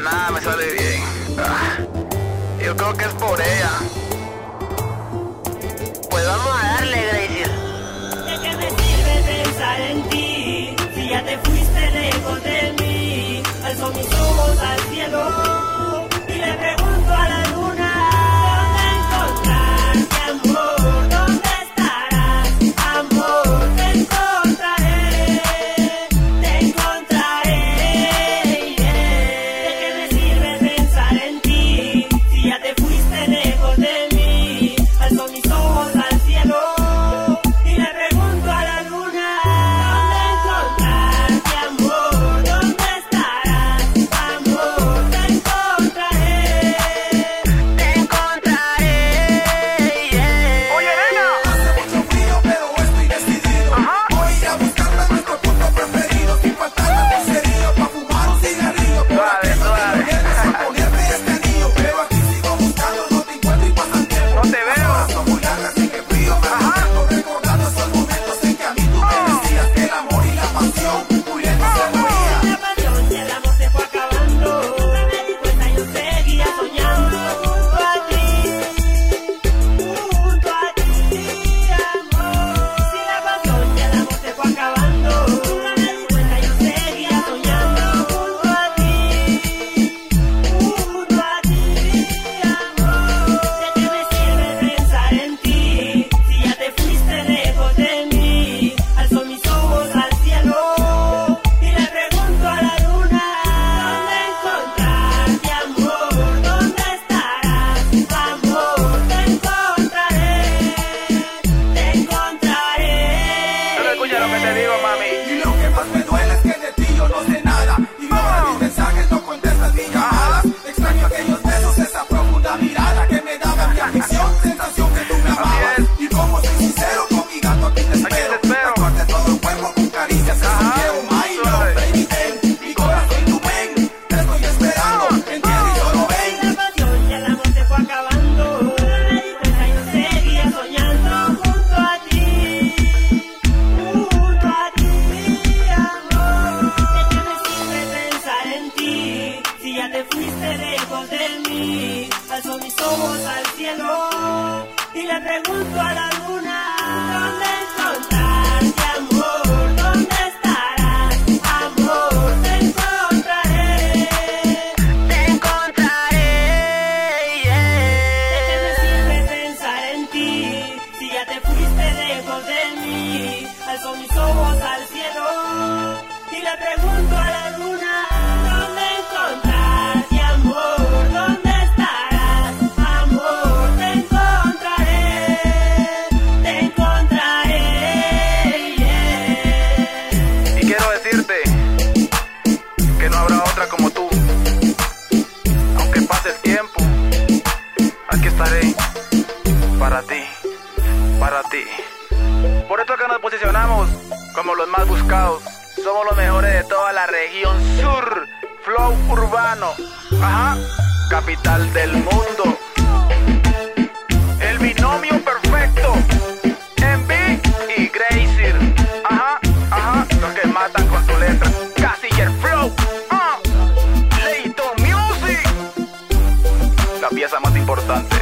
nada me sale bien. Ah, yo creo que es por ella. Pues vamos a darle, Gracie. ¿De qué me sirve pensar en ti? ya te fuiste lejos de mí. Alzo mis ojos al cielo y le pregunto a la luna, ¿dónde encontrarte amor? ¿Dónde estarás amor? Te encontraré. Te encontraré. Yeah. Este ¿De pensar en ti si ya te fuiste lejos de mí? Alzo mis ojos al cielo y le pregunto a la luna. Por esto que nos posicionamos como los más buscados. Somos los mejores de toda la región sur. Flow urbano. Ajá. Capital del mundo. El binomio perfecto. MB y Gracie. Ajá, ajá. Los que matan con tu letra. Castiller Flow. Ah. Leito Music. La pieza más importante.